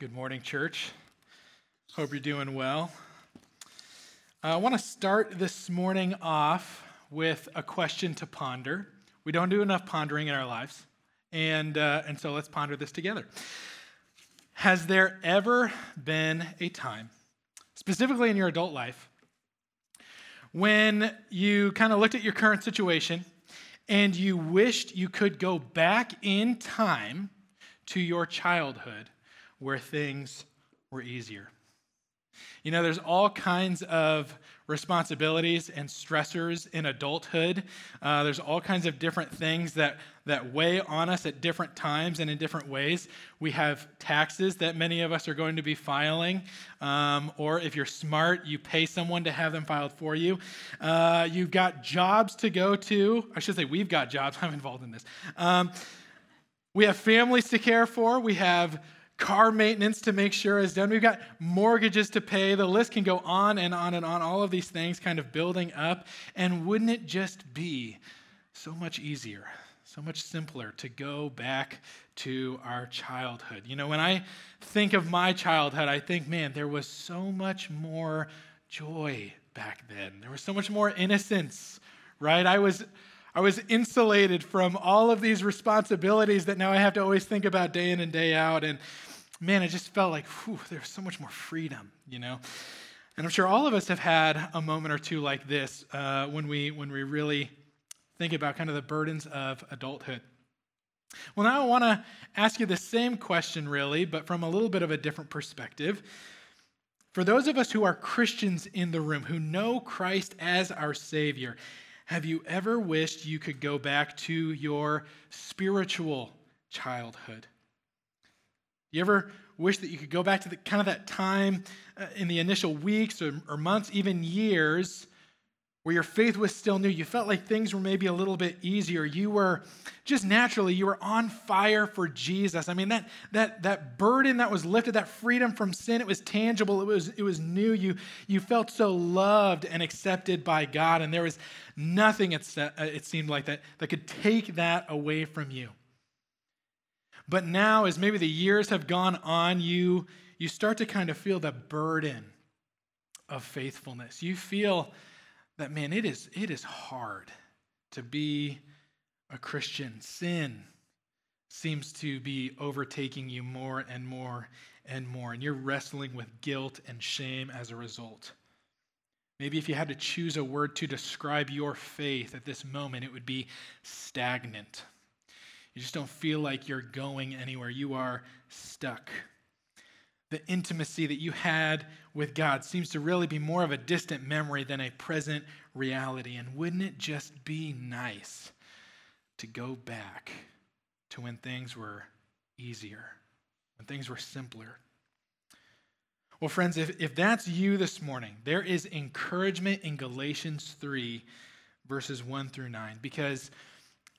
Good morning, church. Hope you're doing well. I want to start this morning off with a question to ponder. We don't do enough pondering in our lives, and, uh, and so let's ponder this together. Has there ever been a time, specifically in your adult life, when you kind of looked at your current situation and you wished you could go back in time to your childhood? Where things were easier. You know, there's all kinds of responsibilities and stressors in adulthood. Uh, there's all kinds of different things that, that weigh on us at different times and in different ways. We have taxes that many of us are going to be filing, um, or if you're smart, you pay someone to have them filed for you. Uh, you've got jobs to go to. I should say, we've got jobs. I'm involved in this. Um, we have families to care for. We have car maintenance to make sure is done. We've got mortgages to pay. The list can go on and on and on, all of these things kind of building up. And wouldn't it just be so much easier, so much simpler to go back to our childhood? You know, when I think of my childhood, I think, man, there was so much more joy back then. There was so much more innocence, right? I was I was insulated from all of these responsibilities that now I have to always think about day in and day out. And man, it just felt like, whew, there's so much more freedom, you know? And I'm sure all of us have had a moment or two like this uh, when, we, when we really think about kind of the burdens of adulthood. Well, now I want to ask you the same question, really, but from a little bit of a different perspective. For those of us who are Christians in the room, who know Christ as our Savior, have you ever wished you could go back to your spiritual childhood? You ever wish that you could go back to the kind of that time uh, in the initial weeks or, or months, even years, where your faith was still new? You felt like things were maybe a little bit easier. You were just naturally, you were on fire for Jesus. I mean, that that that burden that was lifted, that freedom from sin, it was tangible, it was it was new. You you felt so loved and accepted by God, and there was nothing it, it seemed like that that could take that away from you. But now, as maybe the years have gone on, you, you start to kind of feel the burden of faithfulness. You feel that, man, it is, it is hard to be a Christian. Sin seems to be overtaking you more and more and more, and you're wrestling with guilt and shame as a result. Maybe if you had to choose a word to describe your faith at this moment, it would be stagnant. You just don't feel like you're going anywhere. You are stuck. The intimacy that you had with God seems to really be more of a distant memory than a present reality. And wouldn't it just be nice to go back to when things were easier, when things were simpler? Well, friends, if, if that's you this morning, there is encouragement in Galatians 3, verses 1 through 9, because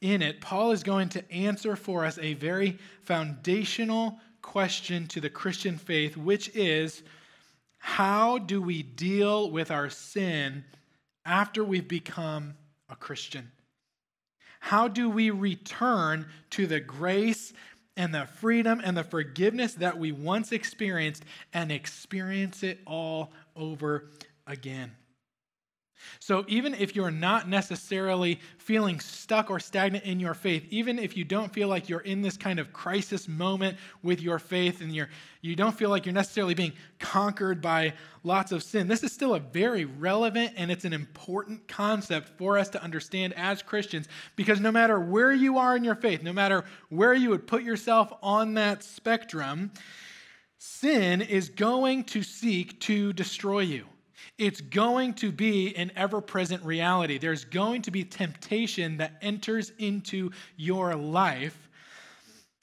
in it, Paul is going to answer for us a very foundational question to the Christian faith, which is how do we deal with our sin after we've become a Christian? How do we return to the grace and the freedom and the forgiveness that we once experienced and experience it all over again? So, even if you're not necessarily feeling stuck or stagnant in your faith, even if you don't feel like you're in this kind of crisis moment with your faith and you're, you don't feel like you're necessarily being conquered by lots of sin, this is still a very relevant and it's an important concept for us to understand as Christians because no matter where you are in your faith, no matter where you would put yourself on that spectrum, sin is going to seek to destroy you. It's going to be an ever present reality. There's going to be temptation that enters into your life.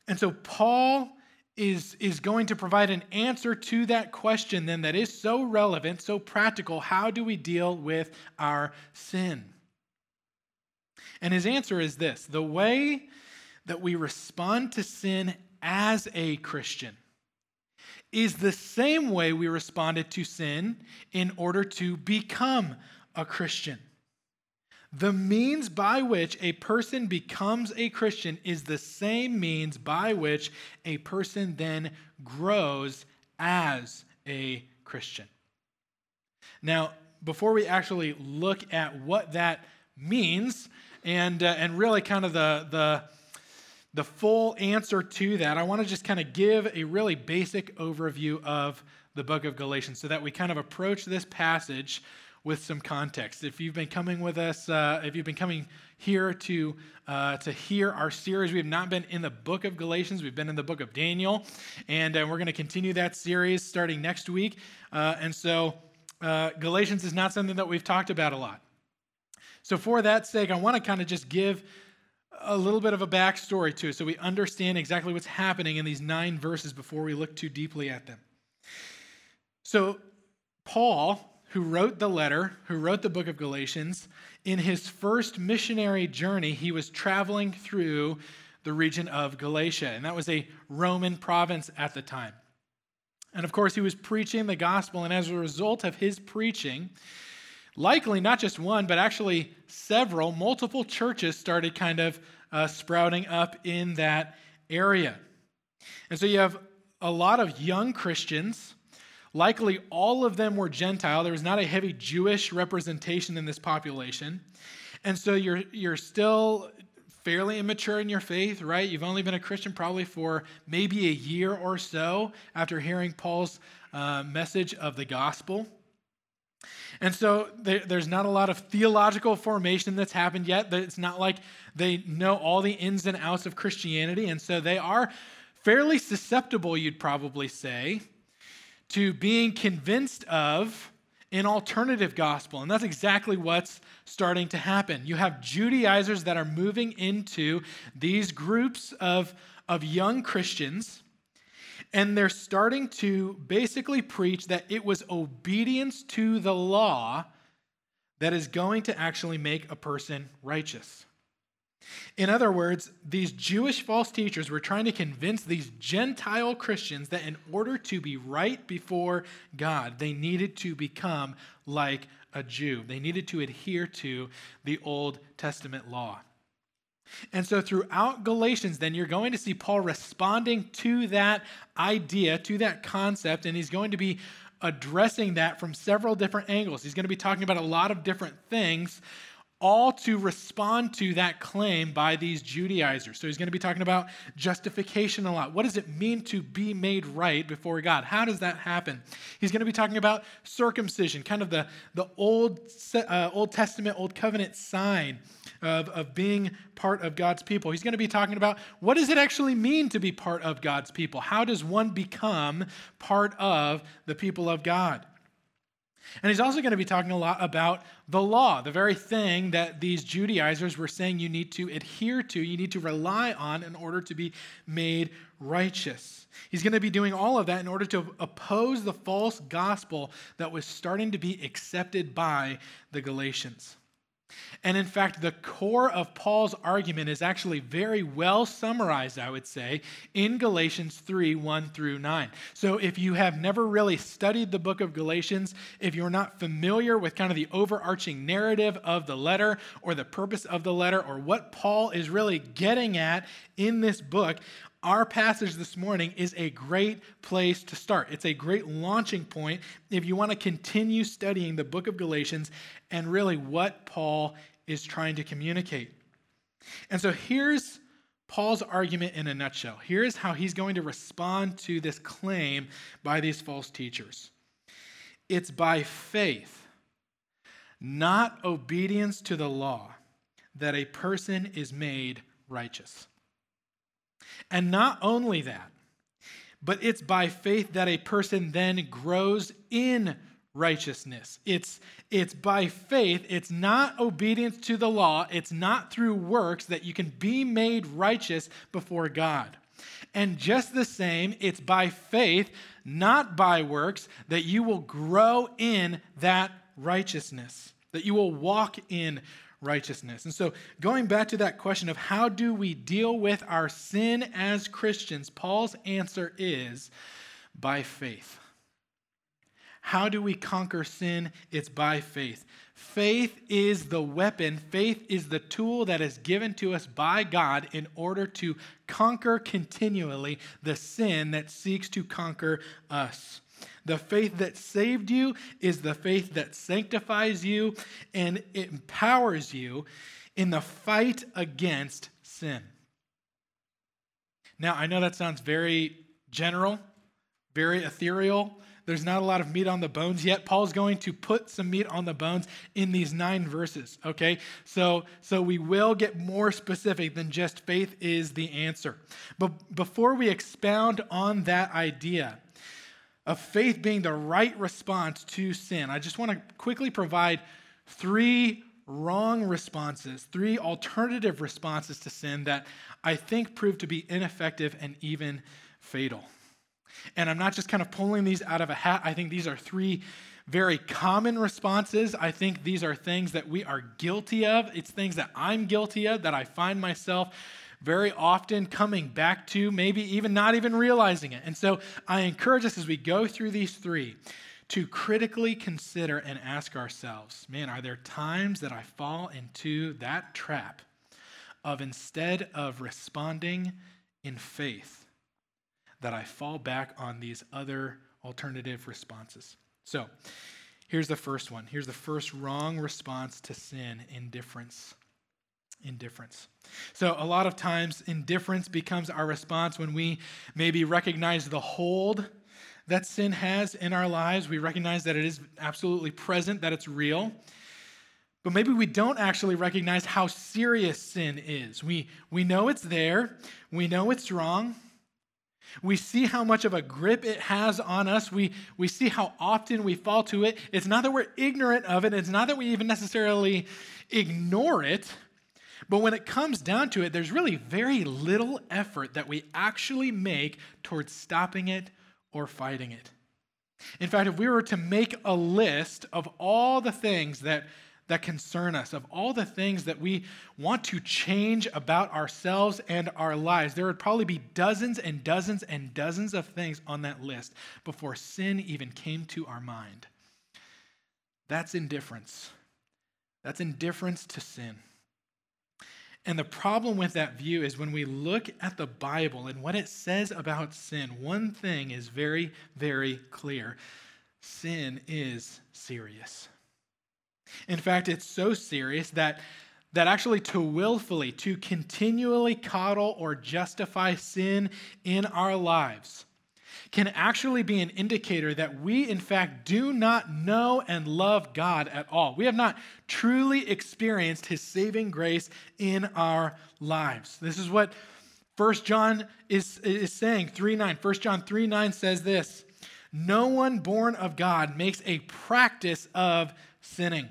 And so, Paul is, is going to provide an answer to that question, then, that is so relevant, so practical. How do we deal with our sin? And his answer is this the way that we respond to sin as a Christian is the same way we responded to sin in order to become a Christian. The means by which a person becomes a Christian is the same means by which a person then grows as a Christian. Now, before we actually look at what that means and, uh, and really kind of the, the, the full answer to that, I want to just kind of give a really basic overview of the book of Galatians so that we kind of approach this passage with some context. If you've been coming with us, uh, if you've been coming here to uh, to hear our series, we have not been in the book of Galatians. We've been in the book of Daniel, and uh, we're going to continue that series starting next week. Uh, and so, uh, Galatians is not something that we've talked about a lot. So, for that sake, I want to kind of just give a little bit of a backstory to it so we understand exactly what's happening in these nine verses before we look too deeply at them. So, Paul who wrote the letter, who wrote the book of Galatians, in his first missionary journey, he was traveling through the region of Galatia, and that was a Roman province at the time. And of course, he was preaching the gospel, and as a result of his preaching, likely not just one, but actually several, multiple churches started kind of uh, sprouting up in that area. And so you have a lot of young Christians Likely all of them were Gentile. There was not a heavy Jewish representation in this population. And so you're, you're still fairly immature in your faith, right? You've only been a Christian probably for maybe a year or so after hearing Paul's uh, message of the gospel. And so there, there's not a lot of theological formation that's happened yet. It's not like they know all the ins and outs of Christianity. And so they are fairly susceptible, you'd probably say, to being convinced of an alternative gospel. And that's exactly what's starting to happen. You have Judaizers that are moving into these groups of, of young Christians, and they're starting to basically preach that it was obedience to the law that is going to actually make a person righteous. In other words, these Jewish false teachers were trying to convince these Gentile Christians that in order to be right before God, they needed to become like a Jew. They needed to adhere to the Old Testament law. And so throughout Galatians, then you're going to see Paul responding to that idea, to that concept, and he's going to be addressing that from several different angles. He's going to be talking about a lot of different things all to respond to that claim by these Judaizers. So he's going to be talking about justification a lot. What does it mean to be made right before God? How does that happen? He's going to be talking about circumcision, kind of the, the Old, uh, Old Testament, Old Covenant sign of, of being part of God's people. He's going to be talking about what does it actually mean to be part of God's people? How does one become part of the people of God? And he's also going to be talking a lot about the law, the very thing that these Judaizers were saying you need to adhere to, you need to rely on in order to be made righteous. He's going to be doing all of that in order to oppose the false gospel that was starting to be accepted by the Galatians. And in fact, the core of Paul's argument is actually very well summarized, I would say, in Galatians 3 1 through 9. So if you have never really studied the book of Galatians, if you're not familiar with kind of the overarching narrative of the letter or the purpose of the letter or what Paul is really getting at in this book, our passage this morning is a great place to start. It's a great launching point if you want to continue studying the book of Galatians and really what Paul is trying to communicate. And so here's Paul's argument in a nutshell. Here's how he's going to respond to this claim by these false teachers it's by faith, not obedience to the law, that a person is made righteous. And not only that, but it's by faith that a person then grows in righteousness. It's, it's by faith, it's not obedience to the law, it's not through works that you can be made righteous before God. And just the same, it's by faith, not by works, that you will grow in that righteousness, that you will walk in righteousness. And so, going back to that question of how do we deal with our sin as Christians, Paul's answer is by faith. How do we conquer sin? It's by faith. Faith is the weapon, faith is the tool that is given to us by God in order to conquer continually the sin that seeks to conquer us. The faith that saved you is the faith that sanctifies you and empowers you in the fight against sin. Now, I know that sounds very general, very ethereal, there's not a lot of meat on the bones yet. Paul's going to put some meat on the bones in these nine verses, okay? So, so we will get more specific than just faith is the answer. But before we expound on that idea of faith being the right response to sin, I just want to quickly provide three wrong responses, three alternative responses to sin that I think prove to be ineffective and even fatal. And I'm not just kind of pulling these out of a hat. I think these are three very common responses. I think these are things that we are guilty of. It's things that I'm guilty of, that I find myself very often coming back to, maybe even not even realizing it. And so I encourage us as we go through these three to critically consider and ask ourselves man, are there times that I fall into that trap of instead of responding in faith, that I fall back on these other alternative responses. So, here's the first one. Here's the first wrong response to sin indifference. Indifference. So, a lot of times, indifference becomes our response when we maybe recognize the hold that sin has in our lives. We recognize that it is absolutely present, that it's real. But maybe we don't actually recognize how serious sin is. We, we know it's there, we know it's wrong, we see how much of a grip it has on us. We, we see how often we fall to it. It's not that we're ignorant of it, it's not that we even necessarily ignore it. But when it comes down to it, there's really very little effort that we actually make towards stopping it or fighting it. In fact, if we were to make a list of all the things that that concern us, of all the things that we want to change about ourselves and our lives, there would probably be dozens and dozens and dozens of things on that list before sin even came to our mind. That's indifference. That's indifference to sin. And the problem with that view is when we look at the Bible and what it says about sin, one thing is very, very clear sin is serious. In fact, it's so serious that, that actually to willfully, to continually coddle or justify sin in our lives can actually be an indicator that we, in fact, do not know and love God at all. We have not truly experienced his saving grace in our lives. This is what 1 John is, is saying, 3 9. 1 John 3 9 says this No one born of God makes a practice of sinning.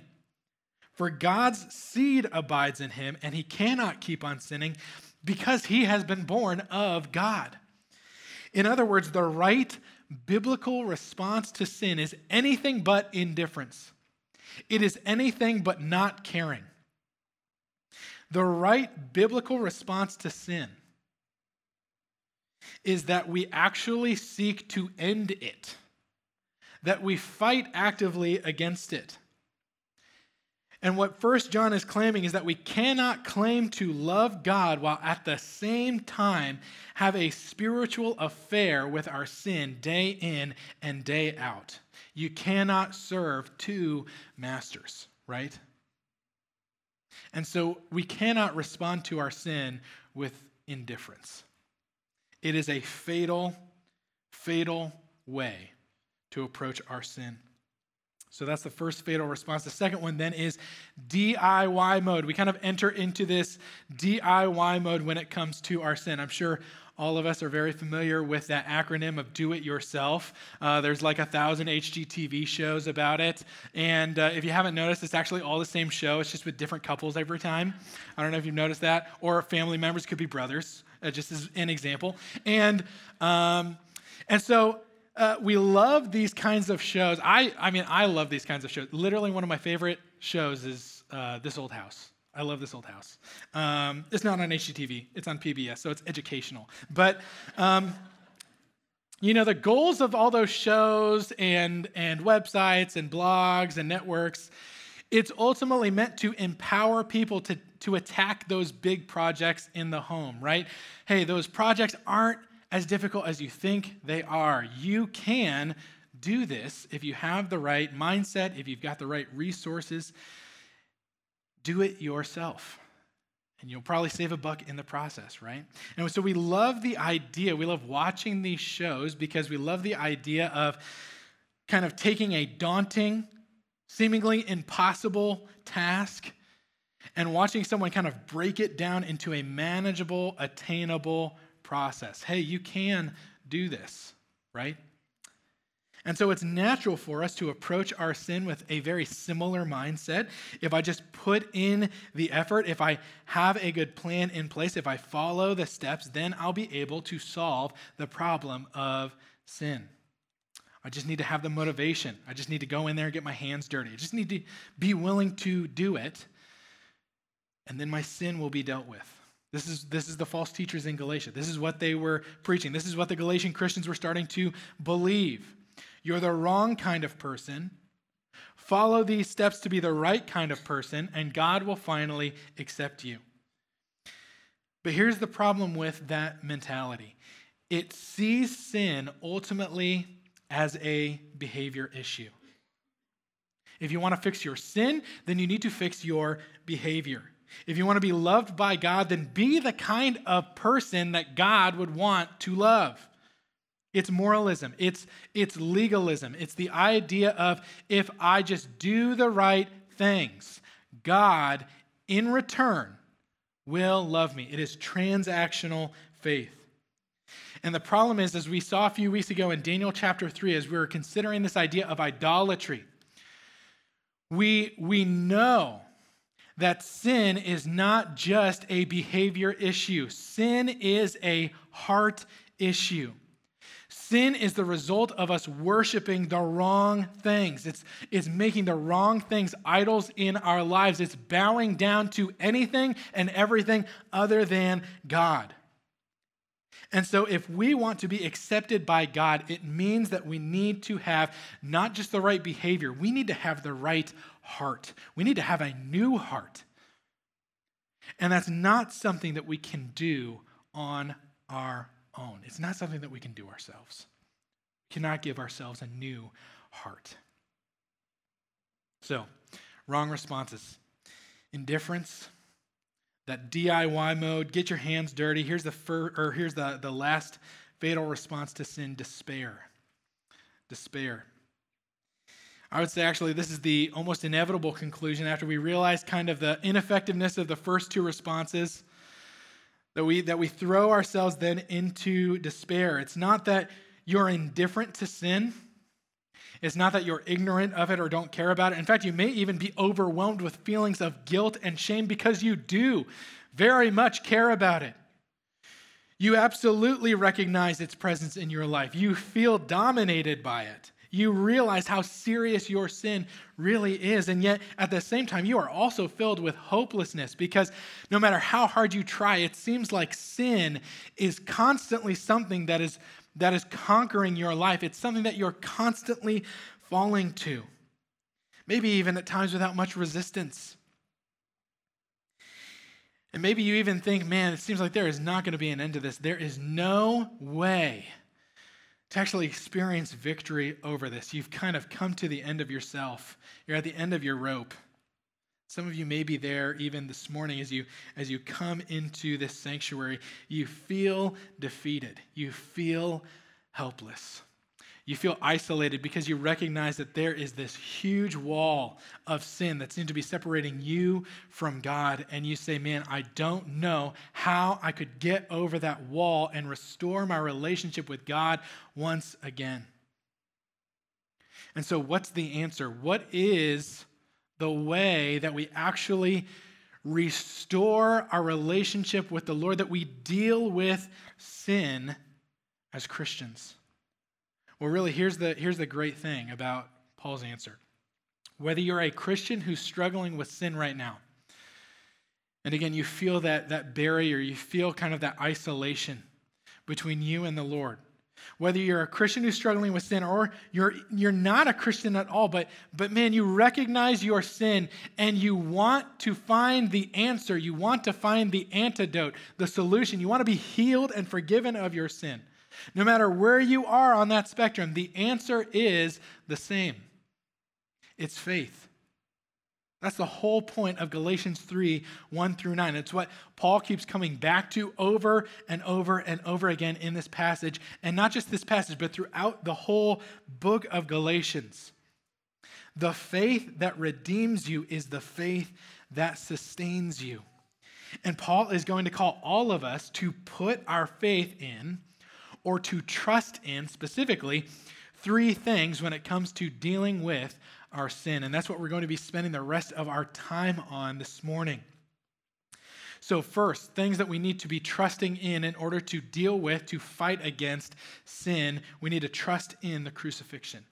For God's seed abides in him, and he cannot keep on sinning because he has been born of God. In other words, the right biblical response to sin is anything but indifference, it is anything but not caring. The right biblical response to sin is that we actually seek to end it, that we fight actively against it. And what First John is claiming is that we cannot claim to love God while at the same time have a spiritual affair with our sin day in and day out. You cannot serve two masters, right? And so we cannot respond to our sin with indifference. It is a fatal, fatal way to approach our sin. So that's the first fatal response. The second one then is DIY mode. We kind of enter into this DIY mode when it comes to our sin. I'm sure all of us are very familiar with that acronym of do it yourself. Uh, there's like a thousand HGTV shows about it. And uh, if you haven't noticed, it's actually all the same show. It's just with different couples every time. I don't know if you've noticed that. Or family members could be brothers, uh, just as an example. And, um, and so uh, we love these kinds of shows. I, I mean, I love these kinds of shows. Literally, one of my favorite shows is uh, This Old House. I love This Old House. Um, it's not on HGTV, it's on PBS, so it's educational. But, um, you know, the goals of all those shows and, and websites and blogs and networks, it's ultimately meant to empower people to, to attack those big projects in the home, right? Hey, those projects aren't as difficult as you think they are. You can do this if you have the right mindset, if you've got the right resources. Do it yourself. And you'll probably save a buck in the process, right? And so we love the idea, we love watching these shows because we love the idea of kind of taking a daunting, seemingly impossible task and watching someone kind of break it down into a manageable, attainable process. Hey, you can do this, right? And so it's natural for us to approach our sin with a very similar mindset. If I just put in the effort, if I have a good plan in place, if I follow the steps, then I'll be able to solve the problem of sin. I just need to have the motivation. I just need to go in there and get my hands dirty. I just need to be willing to do it, and then my sin will be dealt with. This is, this is the false teachers in Galatia. This is what they were preaching. This is what the Galatian Christians were starting to believe. You're the wrong kind of person. Follow these steps to be the right kind of person, and God will finally accept you. But here's the problem with that mentality it sees sin ultimately as a behavior issue. If you want to fix your sin, then you need to fix your behavior. If you want to be loved by God, then be the kind of person that God would want to love. It's moralism, it's, it's legalism, it's the idea of if I just do the right things, God in return will love me. It is transactional faith. And the problem is, as we saw a few weeks ago in Daniel chapter 3, as we were considering this idea of idolatry, we, we know that sin is not just a behavior issue, sin is a heart issue. Sin is the result of us worshiping the wrong things. It's, it's making the wrong things idols in our lives. It's bowing down to anything and everything other than God. And so, if we want to be accepted by God, it means that we need to have not just the right behavior, we need to have the right heart. We need to have a new heart. And that's not something that we can do on our own. It's not something that we can do ourselves. We cannot give ourselves a new heart. So, wrong responses indifference, that DIY mode, get your hands dirty. Here's the fir- or here's the, the last fatal response to sin, despair. Despair. I would say actually this is the almost inevitable conclusion after we realize kind of the ineffectiveness of the first two responses that we that we throw ourselves then into despair. It's not that you're indifferent to sin. It's not that you're ignorant of it or don't care about it. In fact, you may even be overwhelmed with feelings of guilt and shame because you do very much care about it. You absolutely recognize its presence in your life. You feel dominated by it. You realize how serious your sin really is. And yet, at the same time, you are also filled with hopelessness because no matter how hard you try, it seems like sin is constantly something that is, that is conquering your life. It's something that you're constantly falling to, maybe even at times without much resistance. And maybe you even think, man, it seems like there is not going to be an end to this. There is no way to actually experience victory over this. You've kind of come to the end of yourself. You're at the end of your rope. Some of you may be there even this morning as you as you come into this sanctuary. You feel defeated. You feel helpless. You feel isolated because you recognize that there is this huge wall of sin that seems to be separating you from God. And you say, Man, I don't know how I could get over that wall and restore my relationship with God once again. And so, what's the answer? What is the way that we actually restore our relationship with the Lord, that we deal with sin as Christians? Well, really, here's the, here's the great thing about Paul's answer. Whether you're a Christian who's struggling with sin right now, and again, you feel that, that barrier, you feel kind of that isolation between you and the Lord. Whether you're a Christian who's struggling with sin or you're, you're not a Christian at all, but, but man, you recognize your sin and you want to find the answer. You want to find the antidote, the solution. You want to be healed and forgiven of your sin. No matter where you are on that spectrum, the answer is the same it's faith. That's the whole point of Galatians 3 1 through 9. It's what Paul keeps coming back to over and over and over again in this passage. And not just this passage, but throughout the whole book of Galatians. The faith that redeems you is the faith that sustains you. And Paul is going to call all of us to put our faith in or to trust in specifically three things when it comes to dealing with our sin. And that's what we're going to be spending the rest of our time on this morning. So, first, things that we need to be trusting in in order to deal with, to fight against sin, we need to trust in the crucifixion.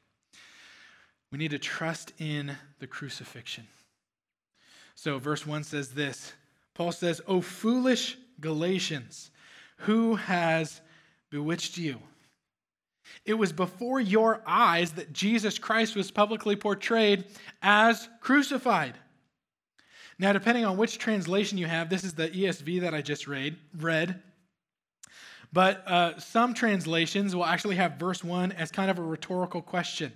We need to trust in the crucifixion. So, verse 1 says this Paul says, O foolish Galatians, who has bewitched you? It was before your eyes that Jesus Christ was publicly portrayed as crucified. Now, depending on which translation you have, this is the ESV that I just read. read. But uh, some translations will actually have verse 1 as kind of a rhetorical question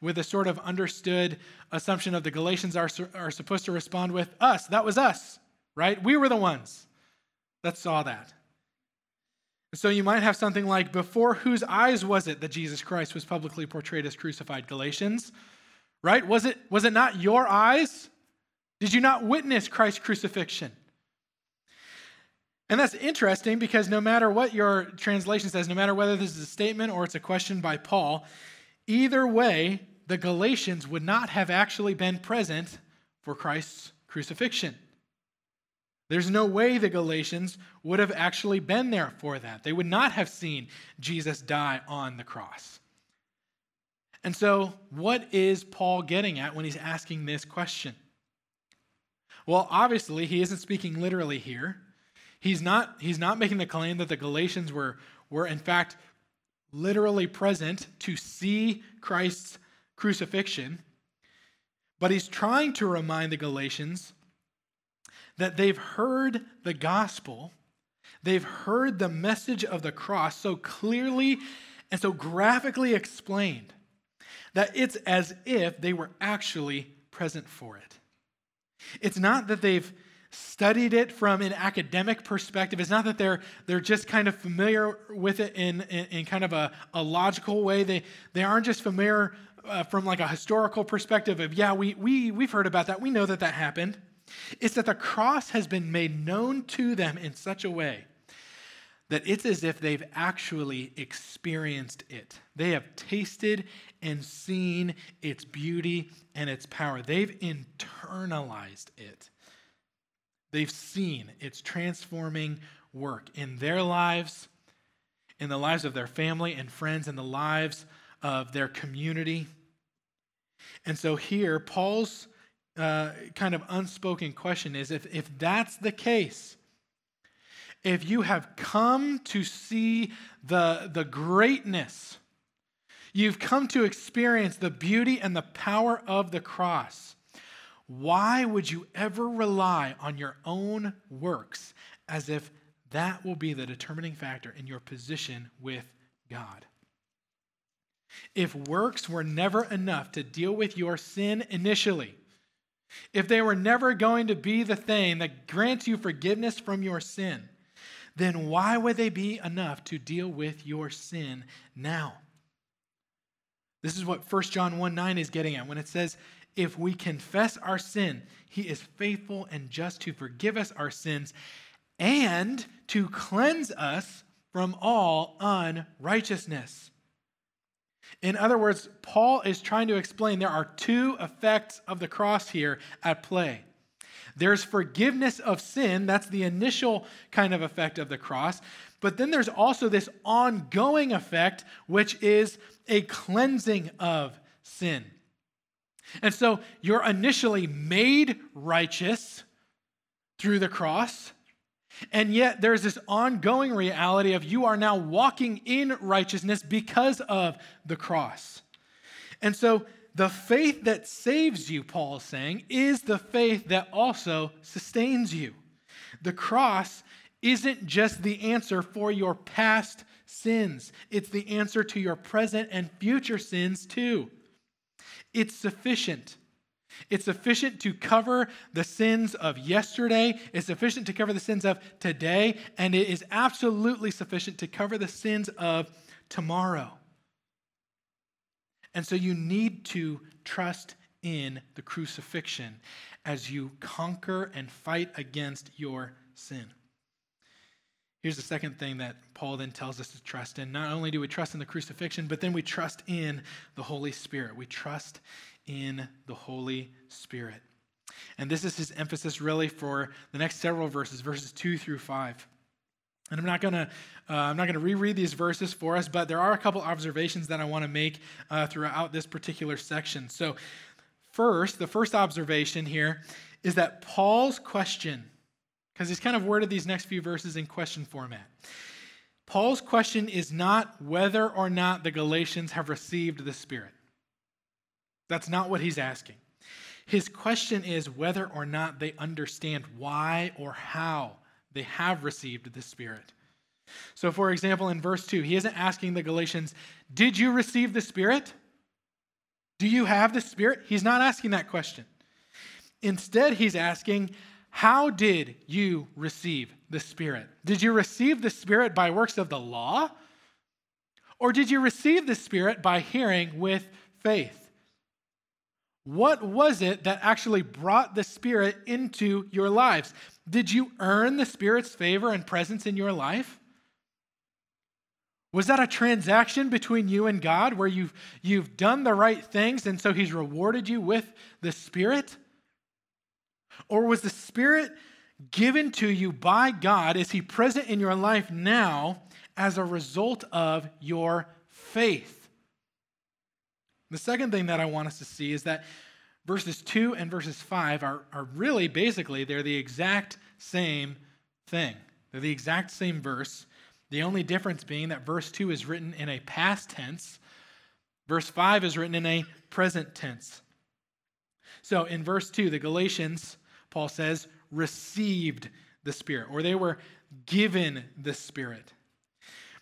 with a sort of understood assumption of the Galatians are, are supposed to respond with us. That was us, right? We were the ones that saw that. So you might have something like, Before whose eyes was it that Jesus Christ was publicly portrayed as crucified? Galatians, right? Was it, was it not your eyes? Did you not witness Christ's crucifixion? And that's interesting because no matter what your translation says, no matter whether this is a statement or it's a question by Paul, either way, the Galatians would not have actually been present for Christ's crucifixion. There's no way the Galatians would have actually been there for that. They would not have seen Jesus die on the cross. And so, what is Paul getting at when he's asking this question? Well, obviously, he isn't speaking literally here. He's not, he's not making the claim that the Galatians were, were, in fact, literally present to see Christ's crucifixion. But he's trying to remind the Galatians that they've heard the gospel, they've heard the message of the cross so clearly and so graphically explained that it's as if they were actually present for it. It's not that they've studied it from an academic perspective. It's not that they're, they're just kind of familiar with it in, in, in kind of a, a logical way. They, they aren't just familiar uh, from like a historical perspective of, yeah, we, we, we've heard about that. We know that that happened. It's that the cross has been made known to them in such a way that it's as if they've actually experienced it. They have tasted and seen its beauty and its power. They've internalized it. They've seen its transforming work in their lives, in the lives of their family and friends, in the lives of their community. And so here, Paul's uh, kind of unspoken question is if, if that's the case, if you have come to see the, the greatness, you've come to experience the beauty and the power of the cross, why would you ever rely on your own works as if that will be the determining factor in your position with God? If works were never enough to deal with your sin initially, if they were never going to be the thing that grants you forgiveness from your sin, then why would they be enough to deal with your sin now? This is what 1 John 1 9 is getting at when it says, If we confess our sin, he is faithful and just to forgive us our sins and to cleanse us from all unrighteousness. In other words, Paul is trying to explain there are two effects of the cross here at play. There's forgiveness of sin, that's the initial kind of effect of the cross. But then there's also this ongoing effect, which is a cleansing of sin. And so you're initially made righteous through the cross, And yet, there's this ongoing reality of you are now walking in righteousness because of the cross. And so, the faith that saves you, Paul is saying, is the faith that also sustains you. The cross isn't just the answer for your past sins, it's the answer to your present and future sins too. It's sufficient. It's sufficient to cover the sins of yesterday. It's sufficient to cover the sins of today. And it is absolutely sufficient to cover the sins of tomorrow. And so you need to trust in the crucifixion as you conquer and fight against your sin. Here's the second thing that Paul then tells us to trust in. Not only do we trust in the crucifixion, but then we trust in the Holy Spirit. We trust in the Holy Spirit. And this is his emphasis really for the next several verses, verses 2 through 5. And I'm not gonna uh, I'm not gonna reread these verses for us, but there are a couple observations that I want to make uh, throughout this particular section. So, first, the first observation here is that Paul's question because he's kind of worded these next few verses in question format. Paul's question is not whether or not the Galatians have received the Spirit. That's not what he's asking. His question is whether or not they understand why or how they have received the Spirit. So, for example, in verse 2, he isn't asking the Galatians, Did you receive the Spirit? Do you have the Spirit? He's not asking that question. Instead, he's asking, how did you receive the Spirit? Did you receive the Spirit by works of the law? Or did you receive the Spirit by hearing with faith? What was it that actually brought the Spirit into your lives? Did you earn the Spirit's favor and presence in your life? Was that a transaction between you and God where you've, you've done the right things and so He's rewarded you with the Spirit? Or was the Spirit given to you by God? Is He present in your life now as a result of your faith? The second thing that I want us to see is that verses 2 and verses 5 are, are really basically, they're the exact same thing. They're the exact same verse. The only difference being that verse 2 is written in a past tense, verse 5 is written in a present tense. So in verse 2, the Galatians Paul says, received the Spirit, or they were given the Spirit.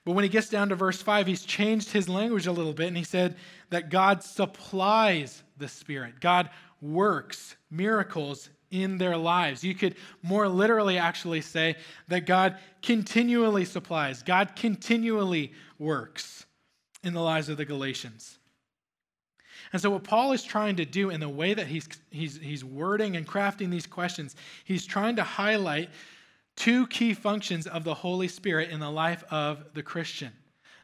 But when he gets down to verse 5, he's changed his language a little bit and he said that God supplies the Spirit. God works miracles in their lives. You could more literally actually say that God continually supplies, God continually works in the lives of the Galatians. And so, what Paul is trying to do in the way that he's, he's, he's wording and crafting these questions, he's trying to highlight two key functions of the Holy Spirit in the life of the Christian.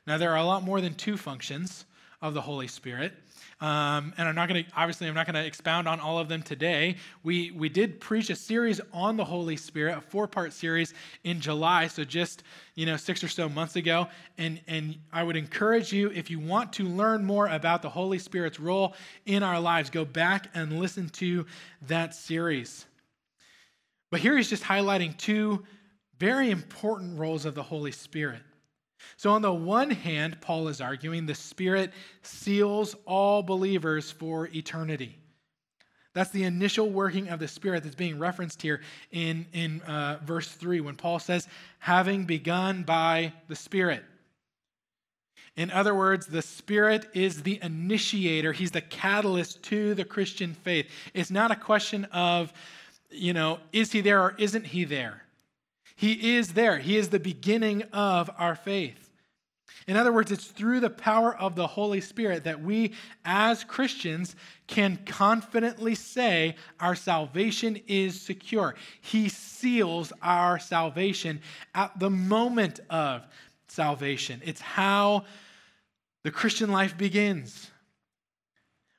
Now, there are a lot more than two functions of the Holy Spirit. Um, and I'm not going to, obviously, I'm not going to expound on all of them today. We, we did preach a series on the Holy Spirit, a four part series in July, so just, you know, six or so months ago. And, and I would encourage you, if you want to learn more about the Holy Spirit's role in our lives, go back and listen to that series. But here he's just highlighting two very important roles of the Holy Spirit. So, on the one hand, Paul is arguing the Spirit seals all believers for eternity. That's the initial working of the Spirit that's being referenced here in, in uh, verse 3 when Paul says, having begun by the Spirit. In other words, the Spirit is the initiator, He's the catalyst to the Christian faith. It's not a question of, you know, is He there or isn't He there? He is there. He is the beginning of our faith. In other words, it's through the power of the Holy Spirit that we, as Christians, can confidently say our salvation is secure. He seals our salvation at the moment of salvation. It's how the Christian life begins.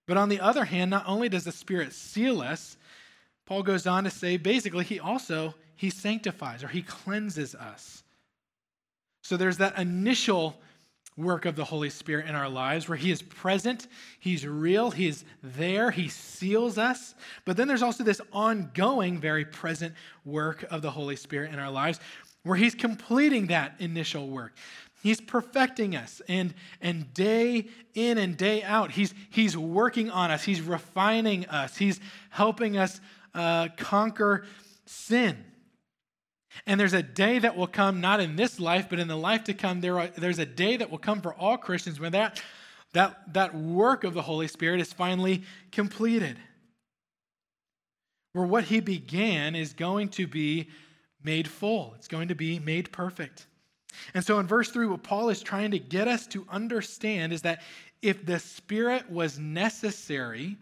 But on the other hand, not only does the Spirit seal us, Paul goes on to say basically, he also he sanctifies or he cleanses us. So there's that initial work of the Holy Spirit in our lives, where He is present, He's real, He's there, He seals us. But then there's also this ongoing, very present work of the Holy Spirit in our lives, where He's completing that initial work. He's perfecting us, and, and day in and day out, he's, he's working on us, He's refining us, He's helping us uh, conquer sin. And there's a day that will come, not in this life, but in the life to come. There are, there's a day that will come for all Christians when that, that, that work of the Holy Spirit is finally completed. Where what he began is going to be made full, it's going to be made perfect. And so in verse 3, what Paul is trying to get us to understand is that if the Spirit was necessary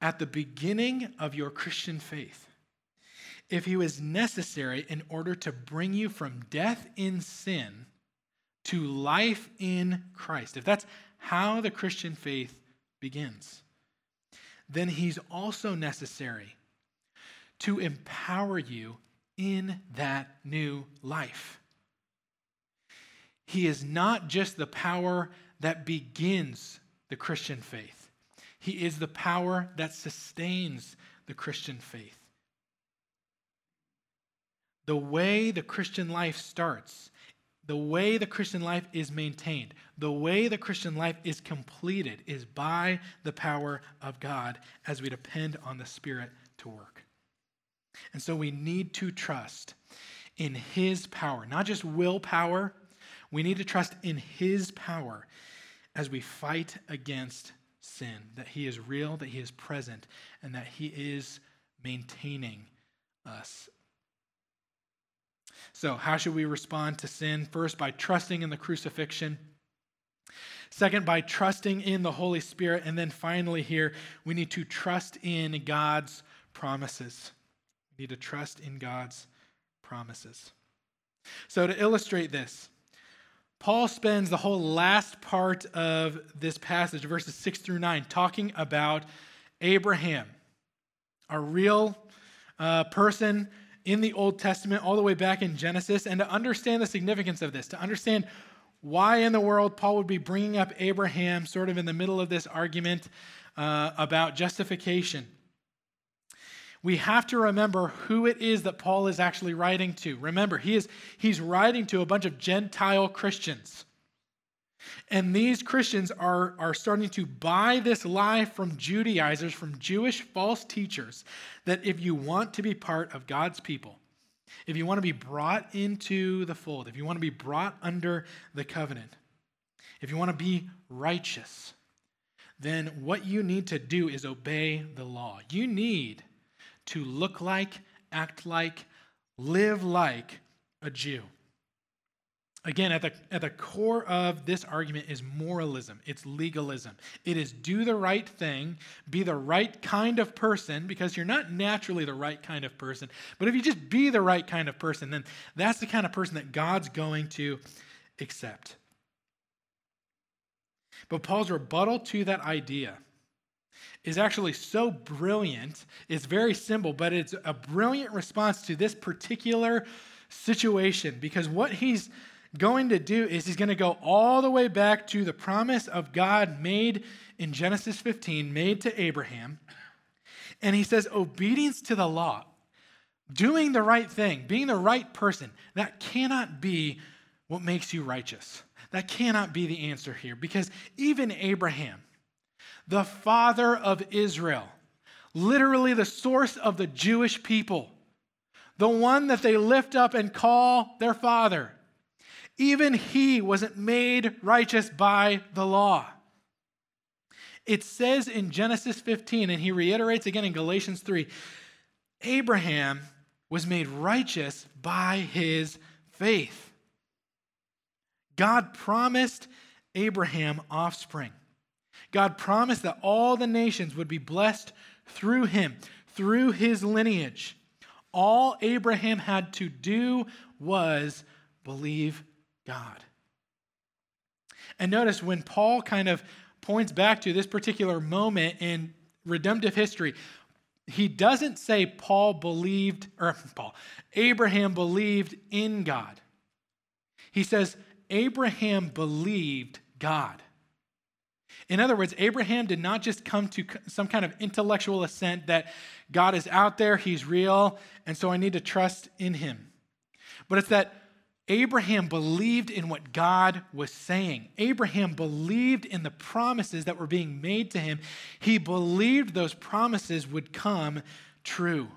at the beginning of your Christian faith, if he was necessary in order to bring you from death in sin to life in Christ, if that's how the Christian faith begins, then he's also necessary to empower you in that new life. He is not just the power that begins the Christian faith, He is the power that sustains the Christian faith. The way the Christian life starts, the way the Christian life is maintained, the way the Christian life is completed is by the power of God as we depend on the Spirit to work. And so we need to trust in His power, not just willpower. We need to trust in His power as we fight against sin, that He is real, that He is present, and that He is maintaining us so, how should we respond to sin? First, by trusting in the crucifixion. Second, by trusting in the Holy Spirit. And then finally, here, we need to trust in God's promises. We need to trust in God's promises. So, to illustrate this, Paul spends the whole last part of this passage, verses 6 through 9, talking about Abraham, a real uh, person in the Old Testament, all the way back in Genesis, and to understand the significance of this, to understand why in the world Paul would be bringing up Abraham sort of in the middle of this argument uh, about justification. We have to remember who it is that Paul is actually writing to. Remember, he is, he's writing to a bunch of Gentile Christians. And these Christians are, are starting to buy this lie from Judaizers, from Jewish false teachers, that if you want to be part of God's people, if you want to be brought into the fold, if you want to be brought under the covenant, if you want to be righteous, then what you need to do is obey the law. You need to look like, act like, live like a Jew. Again, at the, at the core of this argument is moralism, it's legalism. It is do the right thing, be the right kind of person, because you're not naturally the right kind of person. But if you just be the right kind of person, then that's the kind of person that God's going to accept. But Paul's rebuttal to that idea is actually so brilliant. It's very simple, but it's a brilliant response to this particular situation because what he's going to do is he's going to go all the way back to the promise of God made in Genesis 15, made to Abraham. And he says, obedience to the law, doing the right thing, being the right person, that cannot be what makes you righteous. That cannot be the answer here because even Abraham, the father of Israel, literally the source of the Jewish people, the one that they lift up and call their father, even he wasn't made righteous by the law. It says in Genesis 15, and he reiterates again in Galatians 3 Abraham was made righteous by his faith. God promised Abraham offspring. God promised that all the nations would be blessed through him, through his lineage. All Abraham had to do was believe God. And notice when Paul kind of points back to this particular moment in redemptive history, he doesn't say Paul believed, or Paul, Abraham believed in God. He says Abraham believed God. In other words, Abraham did not just come to some kind of intellectual assent that God is out there, he's real, and so I need to trust in him. But it's that Abraham believed in what God was saying. Abraham believed in the promises that were being made to him. He believed those promises would come true.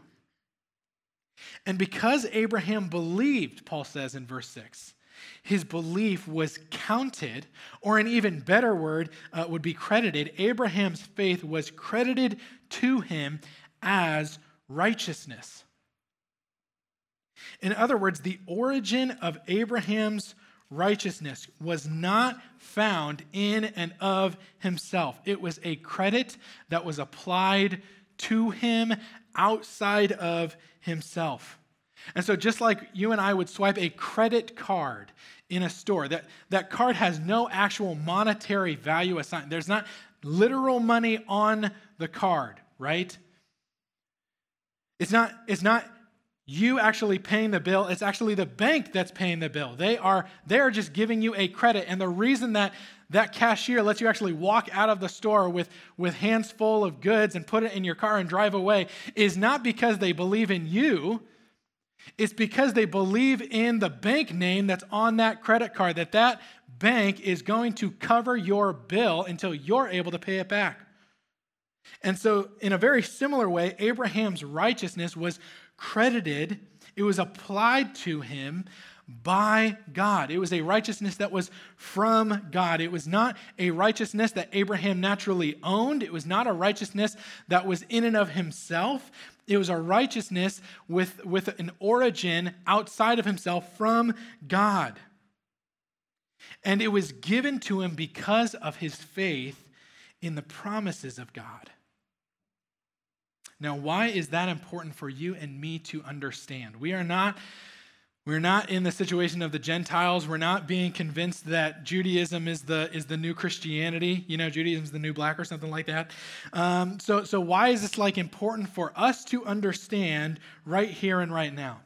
And because Abraham believed, Paul says in verse 6, his belief was counted, or an even better word uh, would be credited. Abraham's faith was credited to him as righteousness. In other words, the origin of Abraham's righteousness was not found in and of himself. It was a credit that was applied to him outside of himself. And so, just like you and I would swipe a credit card in a store, that, that card has no actual monetary value assigned. There's not literal money on the card, right? It's not, it's not you actually paying the bill, it's actually the bank that's paying the bill. They are, they are just giving you a credit. And the reason that that cashier lets you actually walk out of the store with, with hands full of goods and put it in your car and drive away is not because they believe in you it's because they believe in the bank name that's on that credit card, that that bank is going to cover your bill until you're able to pay it back. And so, in a very similar way, Abraham's righteousness was credited, it was applied to him by God. It was a righteousness that was from God. It was not a righteousness that Abraham naturally owned. It was not a righteousness that was in and of himself. It was a righteousness with, with an origin outside of himself from God. And it was given to him because of his faith in the promises of God. Now, why is that important for you and me to understand? We are not we're not in the situation of the Gentiles. We're not being convinced that Judaism is the, is the new Christianity. You know, Judaism is the new black or something like that. Um, so, so why is this like important for us to understand right here and right now?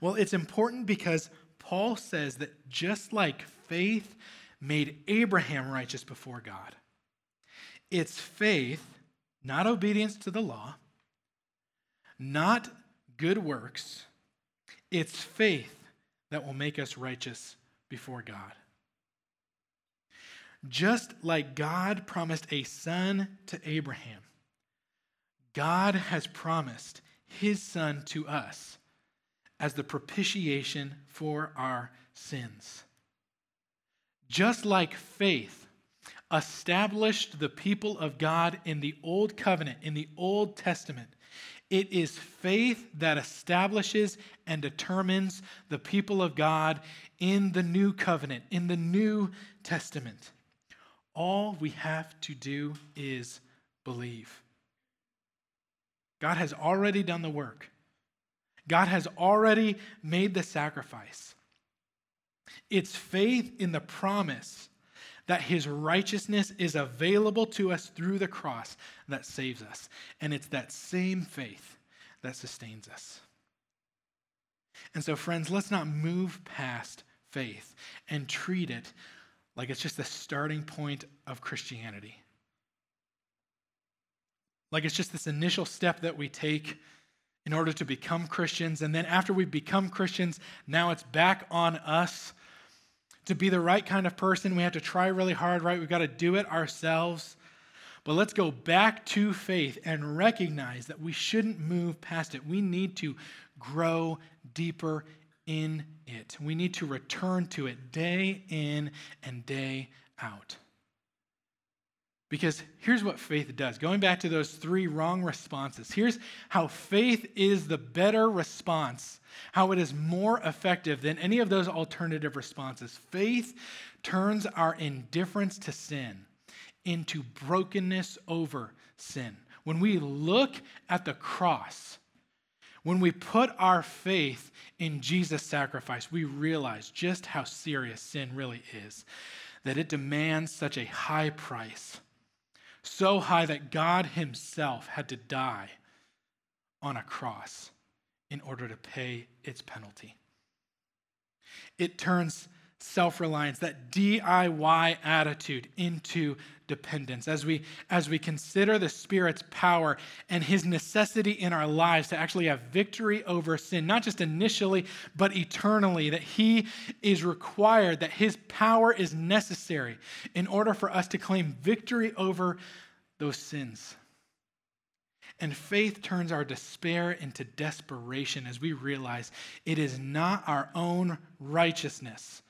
Well, it's important because Paul says that just like faith made Abraham righteous before God, it's faith, not obedience to the law, not good works it's faith that will make us righteous before God. Just like God promised a son to Abraham, God has promised his son to us as the propitiation for our sins. Just like faith established the people of God in the Old Covenant, in the Old Testament, it is faith that establishes and determines the people of God in the new covenant, in the New Testament. All we have to do is believe. God has already done the work, God has already made the sacrifice. It's faith in the promise that his righteousness is available to us through the cross that saves us. And it's that same faith that sustains us. And so, friends, let's not move past faith and treat it like it's just the starting point of Christianity. Like it's just this initial step that we take in order to become Christians. And then after we've become Christians, now it's back on us to be the right kind of person, we have to try really hard, right? We've got to do it ourselves. But let's go back to faith and recognize that we shouldn't move past it. We need to grow deeper in it. We need to return to it day in and day out. Because here's what faith does. Going back to those three wrong responses, here's how faith is the better response how it is more effective than any of those alternative responses. Faith turns our indifference to sin into brokenness over sin. When we look at the cross, when we put our faith in Jesus' sacrifice, we realize just how serious sin really is, that it demands such a high price, so high that God Himself had to die on a cross in order to pay its penalty. It turns self reliance, that DIY attitude into dependence. As we, as we consider the Spirit's power and his necessity in our lives to actually have victory over sin, not just initially, but eternally, that he is required, that his power is necessary in order for us to claim victory over those sins. And faith turns our despair into desperation as we realize it is not our own righteousness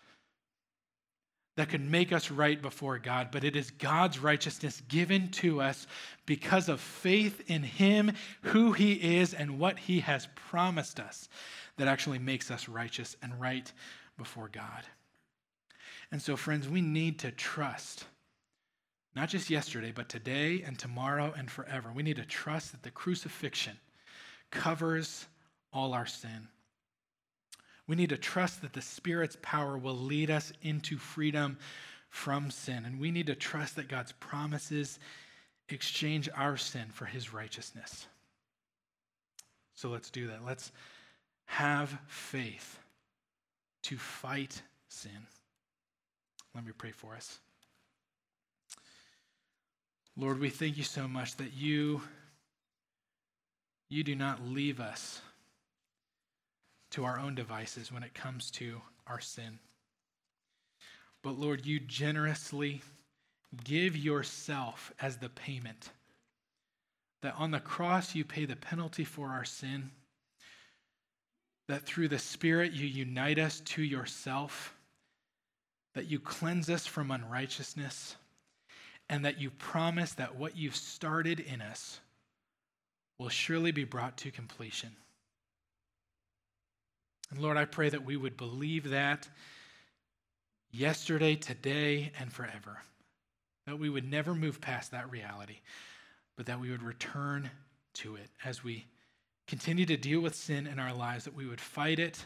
that could make us right before God, but it is God's righteousness given to us because of faith in Him, who He is, and what He has promised us that actually makes us righteous and right before God. And so, friends, we need to trust, not just yesterday, but today and tomorrow and forever. We need to trust that the crucifixion covers all our sin we need to trust that the Spirit's power will lead us into freedom from sin. And we need to trust that God's promises exchange our sin for his righteousness. So let's do that. Let's have faith to fight sin. Let me pray for us. Lord, we thank you so much that you you do not leave us to our own devices when it comes to our sin. But Lord, you generously give yourself as the payment. That on the cross you pay the penalty for our sin. That through the Spirit you unite us to yourself. That you cleanse us from unrighteousness. And that you promise that what you've started in us will surely be brought to completion. And Lord, I pray that we would believe that yesterday, today, and forever. That we would never move past that reality, but that we would return to it as we continue to deal with sin in our lives, that we would fight it,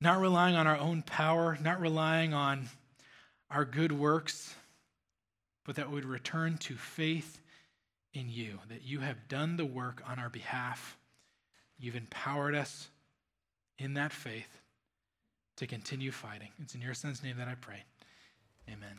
not relying on our own power, not relying on our good works, but that we would return to faith in you, that you have done the work on our behalf. You've empowered us in that faith to continue fighting. It's in your son's name that I pray. Amen.